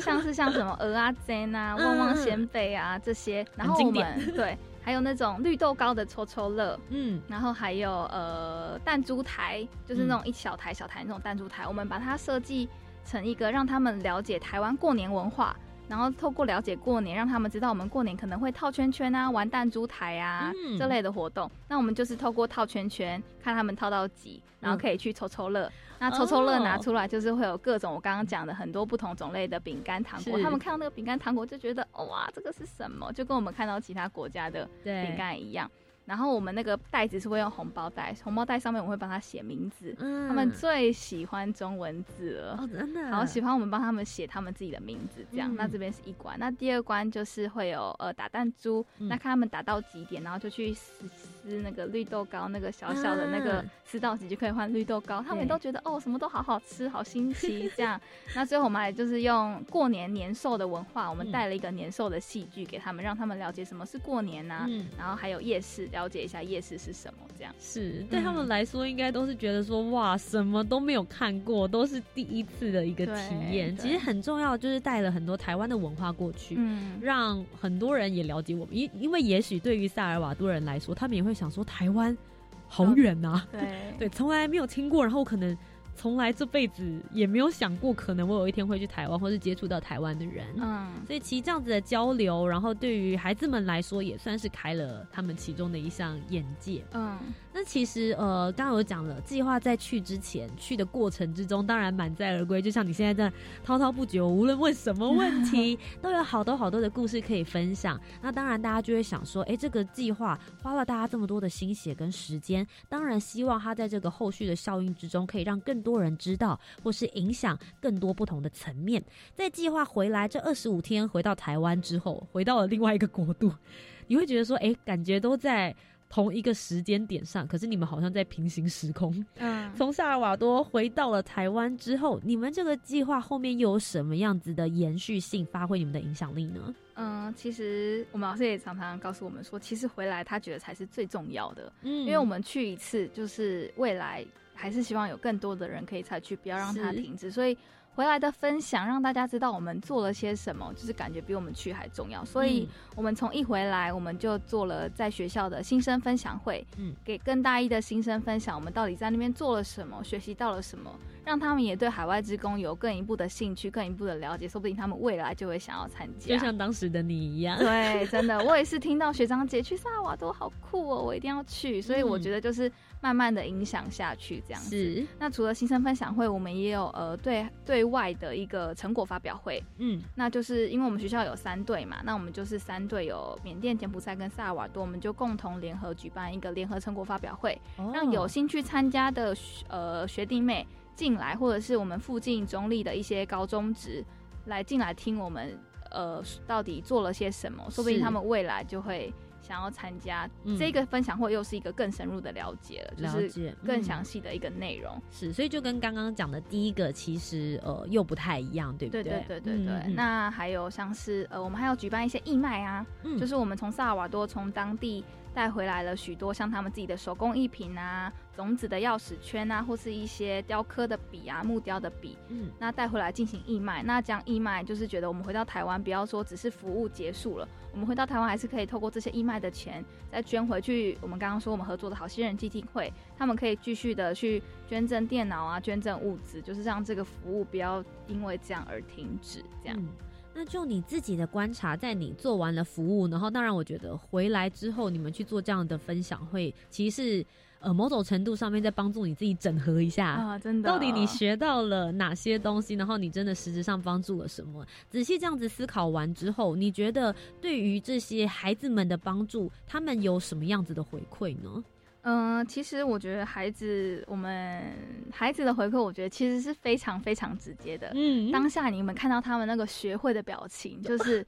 像是像什么鹅啊、煎啊、旺旺仙贝啊这些，然后我们 对。还有那种绿豆糕的抽抽乐，嗯，然后还有呃弹珠台，就是那种一小台小台那种弹珠台，我们把它设计成一个让他们了解台湾过年文化。然后透过了解过年，让他们知道我们过年可能会套圈圈啊、玩弹珠台啊这类的活动。那我们就是透过套圈圈，看他们套到几，然后可以去抽抽乐。那抽抽乐拿出来，就是会有各种我刚刚讲的很多不同种类的饼干糖果。他们看到那个饼干糖果，就觉得哇，这个是什么？就跟我们看到其他国家的饼干一样。然后我们那个袋子是会用红包袋，红包袋上面我会帮他写名字。嗯，他们最喜欢中文字了，哦，真的，好喜欢我们帮他们写他们自己的名字，这样。那这边是一关，那第二关就是会有呃打弹珠，那看他们打到几点，然后就去撕撕那个绿豆糕，那个小小的那个吃到几就可以换绿豆糕。他们都觉得哦，什么都好好吃，好新奇这样。那最后我们还就是用过年年兽的文化，我们带了一个年兽的戏剧给他们，让他们了解什么是过年呐，嗯然后还有夜市。了解一下夜市是什么，这样是对他们来说，应该都是觉得说哇，什么都没有看过，都是第一次的一个体验。其实很重要，就是带了很多台湾的文化过去，嗯，让很多人也了解我们。因因为也许对于萨尔瓦多人来说，他们也会想说台湾好远呐，对 对，从来没有听过，然后可能。从来这辈子也没有想过，可能我有一天会去台湾，或是接触到台湾的人。嗯，所以其实这样子的交流，然后对于孩子们来说，也算是开了他们其中的一项眼界。嗯。那其实呃，刚刚有讲了，计划在去之前，去的过程之中，当然满载而归。就像你现在在滔滔不绝，无论问什么问题，都有好多好多的故事可以分享。那当然，大家就会想说，哎，这个计划花了大家这么多的心血跟时间，当然希望他在这个后续的效应之中，可以让更多人知道，或是影响更多不同的层面。在计划回来这二十五天回到台湾之后，回到了另外一个国度，你会觉得说，哎，感觉都在。同一个时间点上，可是你们好像在平行时空。嗯，从萨尔瓦多回到了台湾之后，你们这个计划后面又有什么样子的延续性，发挥你们的影响力呢？嗯，其实我们老师也常常告诉我们说，其实回来他觉得才是最重要的。嗯，因为我们去一次，就是未来还是希望有更多的人可以采取，不要让它停止。所以。回来的分享让大家知道我们做了些什么，就是感觉比我们去还重要。所以，我们从一回来，我们就做了在学校的新生分享会，嗯，给更大一的新生分享我们到底在那边做了什么，学习到了什么。让他们也对海外职工有更一步的兴趣、更一步的了解，说不定他们未来就会想要参加。就像当时的你一样，对，真的，我也是 听到学长姐去萨瓦多好酷哦，我一定要去。所以我觉得就是慢慢的影响下去这样子。那除了新生分享会，我们也有呃对对外的一个成果发表会。嗯，那就是因为我们学校有三队嘛，那我们就是三队有缅甸、柬埔寨跟萨尔瓦多，我们就共同联合举办一个联合成果发表会，让有兴趣参加的呃学弟妹。进来，或者是我们附近中立的一些高中职来进来听我们，呃，到底做了些什么？说不定他们未来就会想要参加这个分享会，又是一个更深入的了解了，就是更详细的一个内容。是，所以就跟刚刚讲的第一个，其实呃又不太一样，对不对？对对对对对。那还有像是呃，我们还要举办一些义卖啊，就是我们从萨尔瓦多从当地。带回来了许多像他们自己的手工艺品啊，种子的钥匙圈啊，或是一些雕刻的笔啊，木雕的笔。嗯，那带回来进行义卖。那这样义卖就是觉得我们回到台湾，不要说只是服务结束了，我们回到台湾还是可以透过这些义卖的钱再捐回去。我们刚刚说我们合作的好心人基金会，他们可以继续的去捐赠电脑啊，捐赠物资，就是让这个服务不要因为这样而停止。这样。那就你自己的观察，在你做完了服务，然后当然我觉得回来之后，你们去做这样的分享会，其实是呃某种程度上面在帮助你自己整合一下啊，真的，到底你学到了哪些东西，然后你真的实质上帮助了什么？仔细这样子思考完之后，你觉得对于这些孩子们的帮助，他们有什么样子的回馈呢？嗯，其实我觉得孩子，我们孩子的回馈，我觉得其实是非常非常直接的。嗯，当下你们看到他们那个学会的表情，就是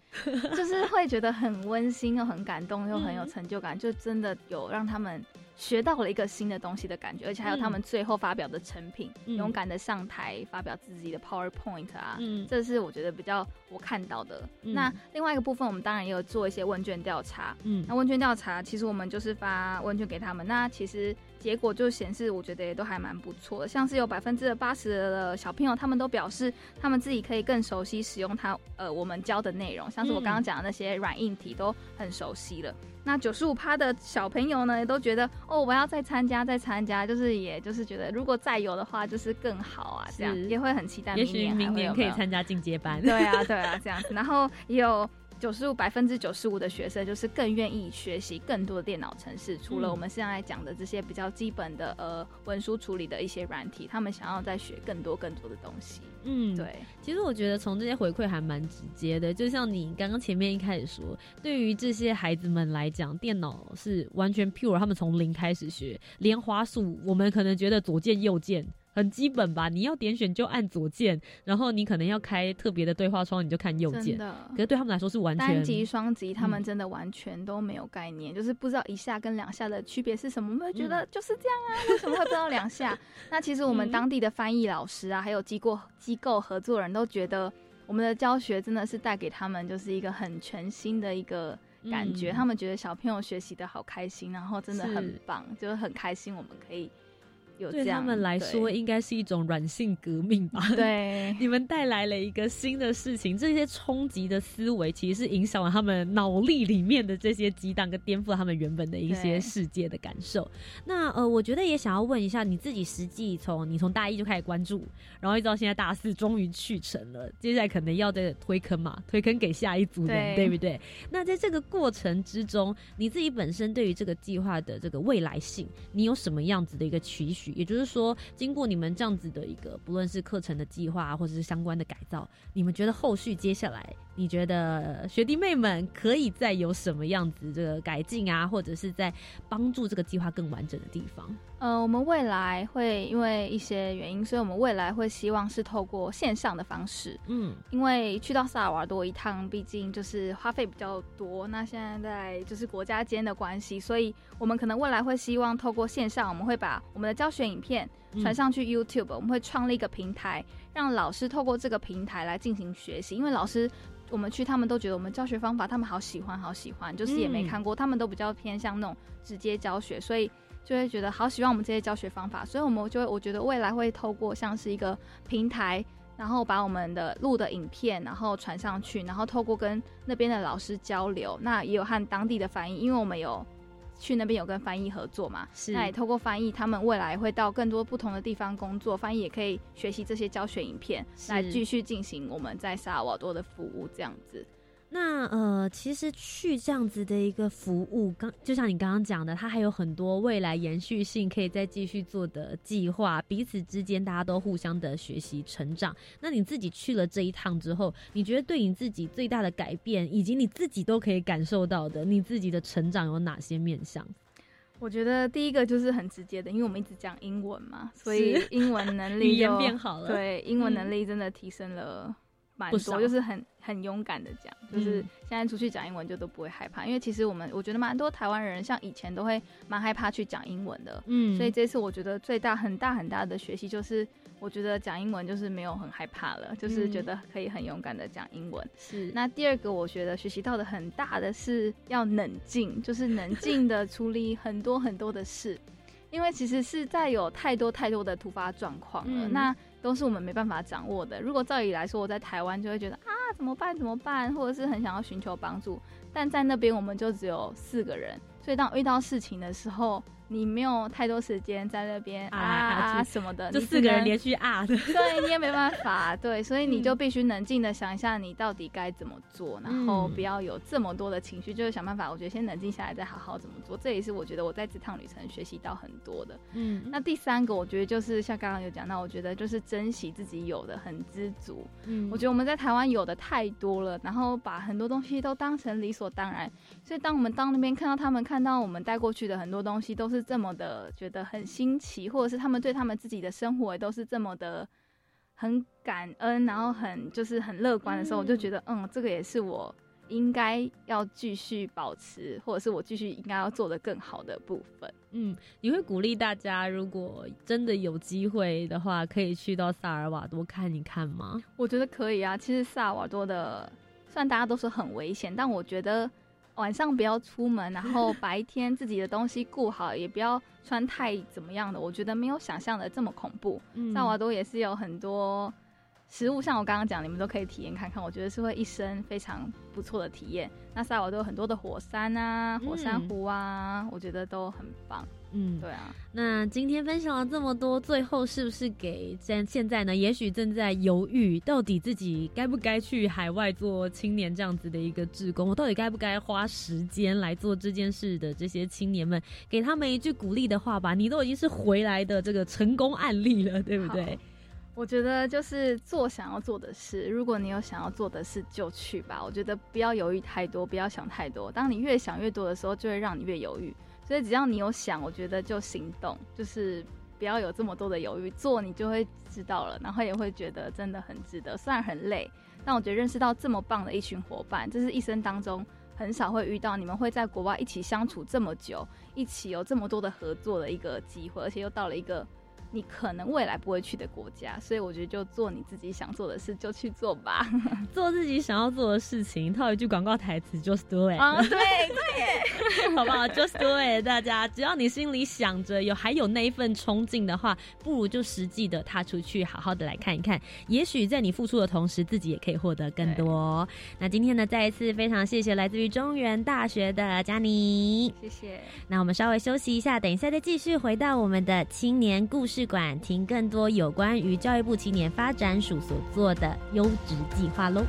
就是会觉得很温馨又很感动又很有成就感，就真的有让他们。学到了一个新的东西的感觉，而且还有他们最后发表的成品，勇敢的上台发表自己的 PowerPoint 啊，这是我觉得比较我看到的。那另外一个部分，我们当然也有做一些问卷调查。嗯，那问卷调查其实我们就是发问卷给他们，那其实。结果就显示，我觉得也都还蛮不错的，像是有百分之八十的小朋友，他们都表示他们自己可以更熟悉使用它，呃，我们教的内容，像是我刚刚讲的那些软硬体都很熟悉了。那九十五趴的小朋友呢，也都觉得哦，我要再参加，再参加，就是也就是觉得如果再有的话，就是更好啊，这样也会很期待。也许明年可以参加进阶班。对啊，对啊，这样子，然后也有。九十五百分之九十五的学生就是更愿意学习更多的电脑程式，除了我们现在讲的这些比较基本的呃文书处理的一些软体，他们想要再学更多更多的东西。嗯，对。其实我觉得从这些回馈还蛮直接的，就像你刚刚前面一开始说，对于这些孩子们来讲，电脑是完全 pure，他们从零开始学，连滑鼠，我们可能觉得左键右键。很基本吧？你要点选就按左键，然后你可能要开特别的对话窗，你就看右键。可是对他们来说是完全单级、双级，他们真的完全都没有概念，就是不知道一下跟两下的区别是什么。我们会觉得就是这样啊，为什么会不知道两下？那其实我们当地的翻译老师啊，还有机构机构合作人都觉得，我们的教学真的是带给他们就是一个很全新的一个感觉。他们觉得小朋友学习的好开心，然后真的很棒，就是很开心，我们可以。对他们来说，应该是一种软性革命吧？对，你们带来了一个新的事情，这些冲击的思维，其实是影响了他们脑力里面的这些激荡，跟颠覆他们原本的一些世界的感受。那呃，我觉得也想要问一下，你自己实际从你从大一就开始关注，然后一直到现在大四，终于去成了，接下来可能要再推坑嘛，推坑给下一组人，对不对？那在这个过程之中，你自己本身对于这个计划的这个未来性，你有什么样子的一个期许？也就是说，经过你们这样子的一个，不论是课程的计划，或者是相关的改造，你们觉得后续接下来，你觉得学弟妹们可以再有什么样子这个改进啊，或者是在帮助这个计划更完整的地方？呃，我们未来会因为一些原因，所以我们未来会希望是透过线上的方式，嗯，因为去到萨尔瓦多一趟，毕竟就是花费比较多。那现在在就是国家间的关系，所以我们可能未来会希望透过线上，我们会把我们的教学影片传上去 YouTube，我们会创立一个平台，让老师透过这个平台来进行学习。因为老师我们去，他们都觉得我们教学方法他们好喜欢，好喜欢，就是也没看过，他们都比较偏向那种直接教学，所以。就会觉得好喜欢我们这些教学方法，所以我们就会我觉得未来会透过像是一个平台，然后把我们的录的影片然后传上去，然后透过跟那边的老师交流，那也有和当地的翻译，因为我们有去那边有跟翻译合作嘛，是。那也透过翻译，他们未来会到更多不同的地方工作，翻译也可以学习这些教学影片，来继续进行我们在萨尔瓦多的服务，这样子。那呃，其实去这样子的一个服务，刚就像你刚刚讲的，它还有很多未来延续性可以再继续做的计划，彼此之间大家都互相的学习成长。那你自己去了这一趟之后，你觉得对你自己最大的改变，以及你自己都可以感受到的，你自己的成长有哪些面向？我觉得第一个就是很直接的，因为我们一直讲英文嘛，所以英文能 力语言变好了，对，英文能力真的提升了。蛮多，就是很很勇敢的讲，就是现在出去讲英文就都不会害怕，因为其实我们我觉得蛮多台湾人像以前都会蛮害怕去讲英文的，嗯，所以这次我觉得最大很大很大的学习就是，我觉得讲英文就是没有很害怕了，就是觉得可以很勇敢的讲英文。是，那第二个我觉得学习到的很大的是要冷静，就是冷 静的处理很多很多的事，因为其实是在有太多太多的突发状况了，那。都是我们没办法掌握的。如果照理来说，我在台湾就会觉得啊，怎么办？怎么办？或者是很想要寻求帮助，但在那边我们就只有四个人，所以当遇到事情的时候。你没有太多时间在那边啊啊什么的，就四个人连续啊的，对你也没办法，对，所以你就必须冷静的想一下，你到底该怎么做，然后不要有这么多的情绪，就是想办法。我觉得先冷静下来，再好好怎么做。这也是我觉得我在这趟旅程学习到很多的。嗯，那第三个，我觉得就是像刚刚有讲到，我觉得就是珍惜自己有的，很知足。嗯，我觉得我们在台湾有的太多了，然后把很多东西都当成理所当然，所以当我们到那边看到他们看到我们带过去的很多东西，都是。这么的觉得很新奇，或者是他们对他们自己的生活也都是这么的很感恩，然后很就是很乐观的时候，我就觉得，嗯，这个也是我应该要继续保持，或者是我继续应该要做的更好的部分。嗯，你会鼓励大家，如果真的有机会的话，可以去到萨尔瓦多看一看吗？我觉得可以啊。其实萨尔瓦多的，虽然大家都说很危险，但我觉得。晚上不要出门，然后 白天自己的东西顾好，也不要穿太怎么样的。我觉得没有想象的这么恐怖。萨瓦多也是有很多食物，像我刚刚讲，你们都可以体验看看。我觉得是会一生非常不错的体验。那萨瓦多有很多的火山啊，火山湖啊，我觉得都很棒。嗯，对啊。那今天分享了这么多，最后是不是给现现在呢？也许正在犹豫，到底自己该不该去海外做青年这样子的一个志工？我到底该不该花时间来做这件事的这些青年们，给他们一句鼓励的话吧。你都已经是回来的这个成功案例了，对不对？我觉得就是做想要做的事。如果你有想要做的事，就去吧。我觉得不要犹豫太多，不要想太多。当你越想越多的时候，就会让你越犹豫。所以只要你有想，我觉得就行动，就是不要有这么多的犹豫，做你就会知道了，然后也会觉得真的很值得。虽然很累，但我觉得认识到这么棒的一群伙伴，这是一生当中很少会遇到，你们会在国外一起相处这么久，一起有这么多的合作的一个机会，而且又到了一个。你可能未来不会去的国家，所以我觉得就做你自己想做的事，就去做吧。做自己想要做的事情，套一句广告台词，just do it。啊，对对，好不好？just do it。大家只要你心里想着有还有那一份冲劲的话，不如就实际的踏出去，好好的来看一看。也许在你付出的同时，自己也可以获得更多。那今天呢，再一次非常谢谢来自于中原大学的佳妮，谢谢。那我们稍微休息一下，等一下再继续回到我们的青年故事。馆听更多有关于教育部青年发展署所做的优质计划喽。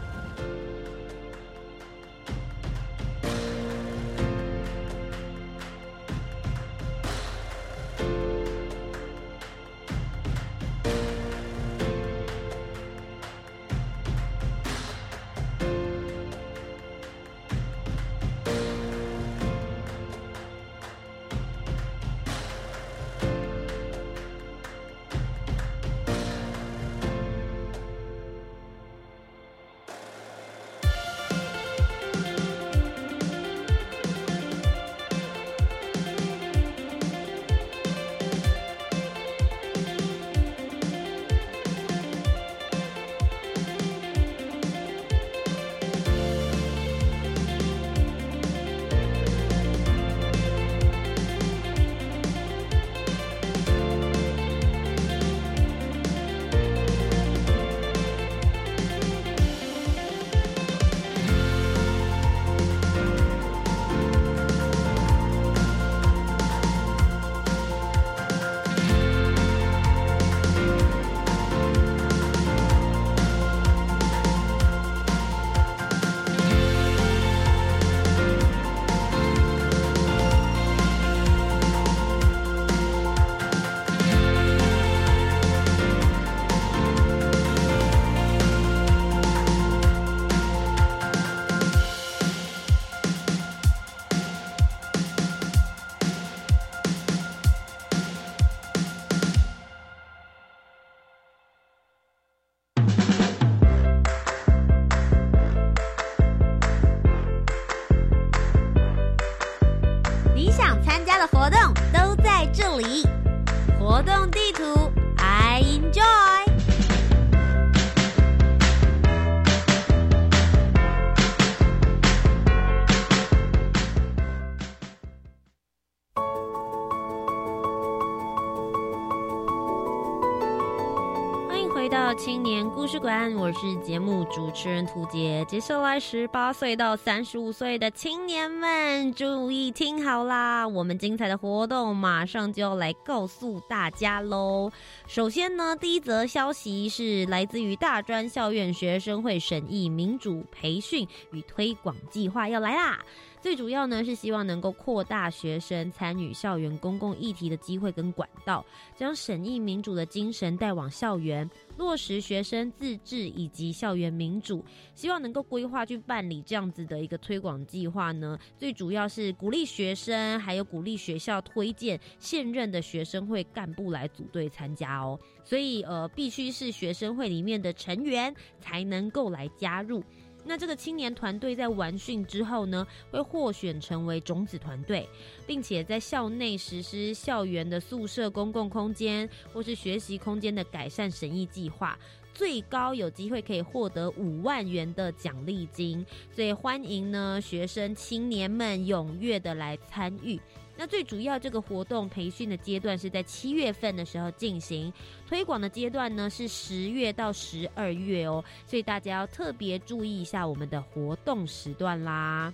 青年故事馆，我是节目主持人涂杰。接下来，十八岁到三十五岁的青年们，注意听好啦！我们精彩的活动马上就要来告诉大家喽。首先呢，第一则消息是来自于大专校院学生会审议民主培训与推广计划要来啦。最主要呢是希望能够扩大学生参与校园公共议题的机会跟管道，将审议民主的精神带往校园，落实学生自治以及校园民主。希望能够规划去办理这样子的一个推广计划呢，最主要是鼓励学生，还有鼓励学校推荐现任的学生会干部来组队参加哦。所以呃，必须是学生会里面的成员才能够来加入。那这个青年团队在完训之后呢，会获选成为种子团队，并且在校内实施校园的宿舍公共空间或是学习空间的改善审议计划，最高有机会可以获得五万元的奖励金。所以欢迎呢学生青年们踊跃的来参与。那最主要这个活动培训的阶段是在七月份的时候进行，推广的阶段呢是十月到十二月哦，所以大家要特别注意一下我们的活动时段啦。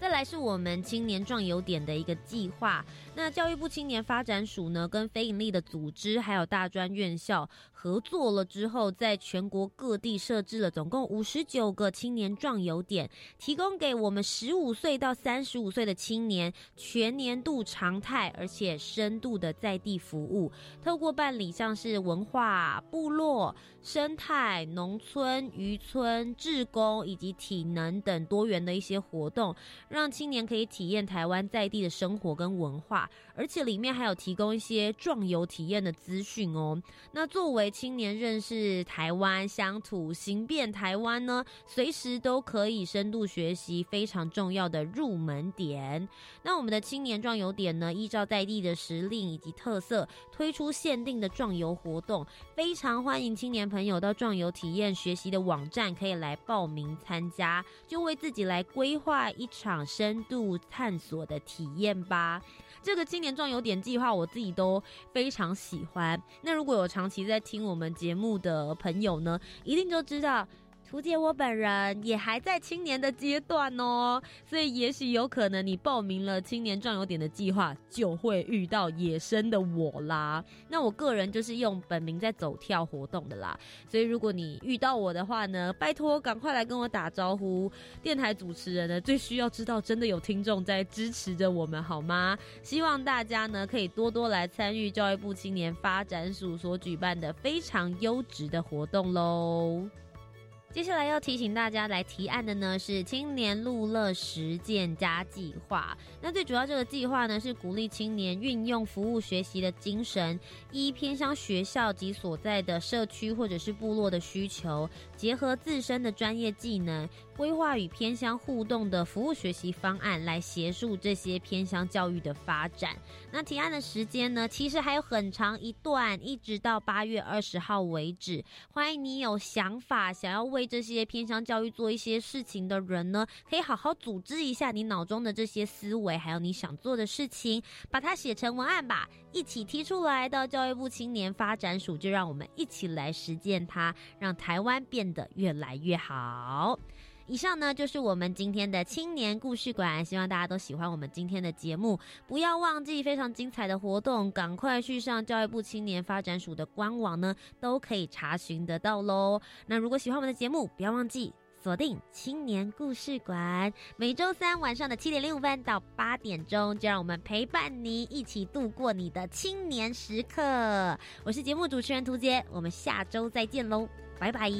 再来是我们青年壮游点的一个计划，那教育部青年发展署呢跟非营利的组织还有大专院校。合作了之后，在全国各地设置了总共五十九个青年壮游点，提供给我们十五岁到三十五岁的青年全年度常态而且深度的在地服务。透过办理像是文化、部落、生态、农村、渔村、志工以及体能等多元的一些活动，让青年可以体验台湾在地的生活跟文化，而且里面还有提供一些壮游体验的资讯哦。那作为青年认识台湾乡土，行遍台湾呢，随时都可以深度学习非常重要的入门点。那我们的青年壮游点呢，依照在地的时令以及特色，推出限定的壮游活动，非常欢迎青年朋友到壮游体验学习的网站可以来报名参加，就为自己来规划一场深度探索的体验吧。这个青年壮有点计划，我自己都非常喜欢。那如果有长期在听我们节目的朋友呢，一定就知道。图姐，我本人也还在青年的阶段哦，所以也许有可能你报名了青年壮游点的计划，就会遇到野生的我啦。那我个人就是用本名在走跳活动的啦，所以如果你遇到我的话呢，拜托赶快来跟我打招呼。电台主持人呢，最需要知道真的有听众在支持着我们，好吗？希望大家呢可以多多来参与教育部青年发展署所举办的非常优质的活动喽。接下来要提醒大家来提案的呢是青年路乐实践家计划。那最主要这个计划呢是鼓励青年运用服务学习的精神，依偏向学校及所在的社区或者是部落的需求，结合自身的专业技能。规划与偏乡互动的服务学习方案，来协助这些偏乡教育的发展。那提案的时间呢，其实还有很长一段，一直到八月二十号为止。欢迎你有想法想要为这些偏乡教育做一些事情的人呢，可以好好组织一下你脑中的这些思维，还有你想做的事情，把它写成文案吧，一起提出来到教育部青年发展署，就让我们一起来实践它，让台湾变的越来越好。以上呢就是我们今天的青年故事馆，希望大家都喜欢我们今天的节目。不要忘记非常精彩的活动，赶快去上教育部青年发展署的官网呢，都可以查询得到喽。那如果喜欢我们的节目，不要忘记锁定青年故事馆，每周三晚上的七点零五分到八点钟，就让我们陪伴你一起度过你的青年时刻。我是节目主持人涂杰，我们下周再见喽，拜拜。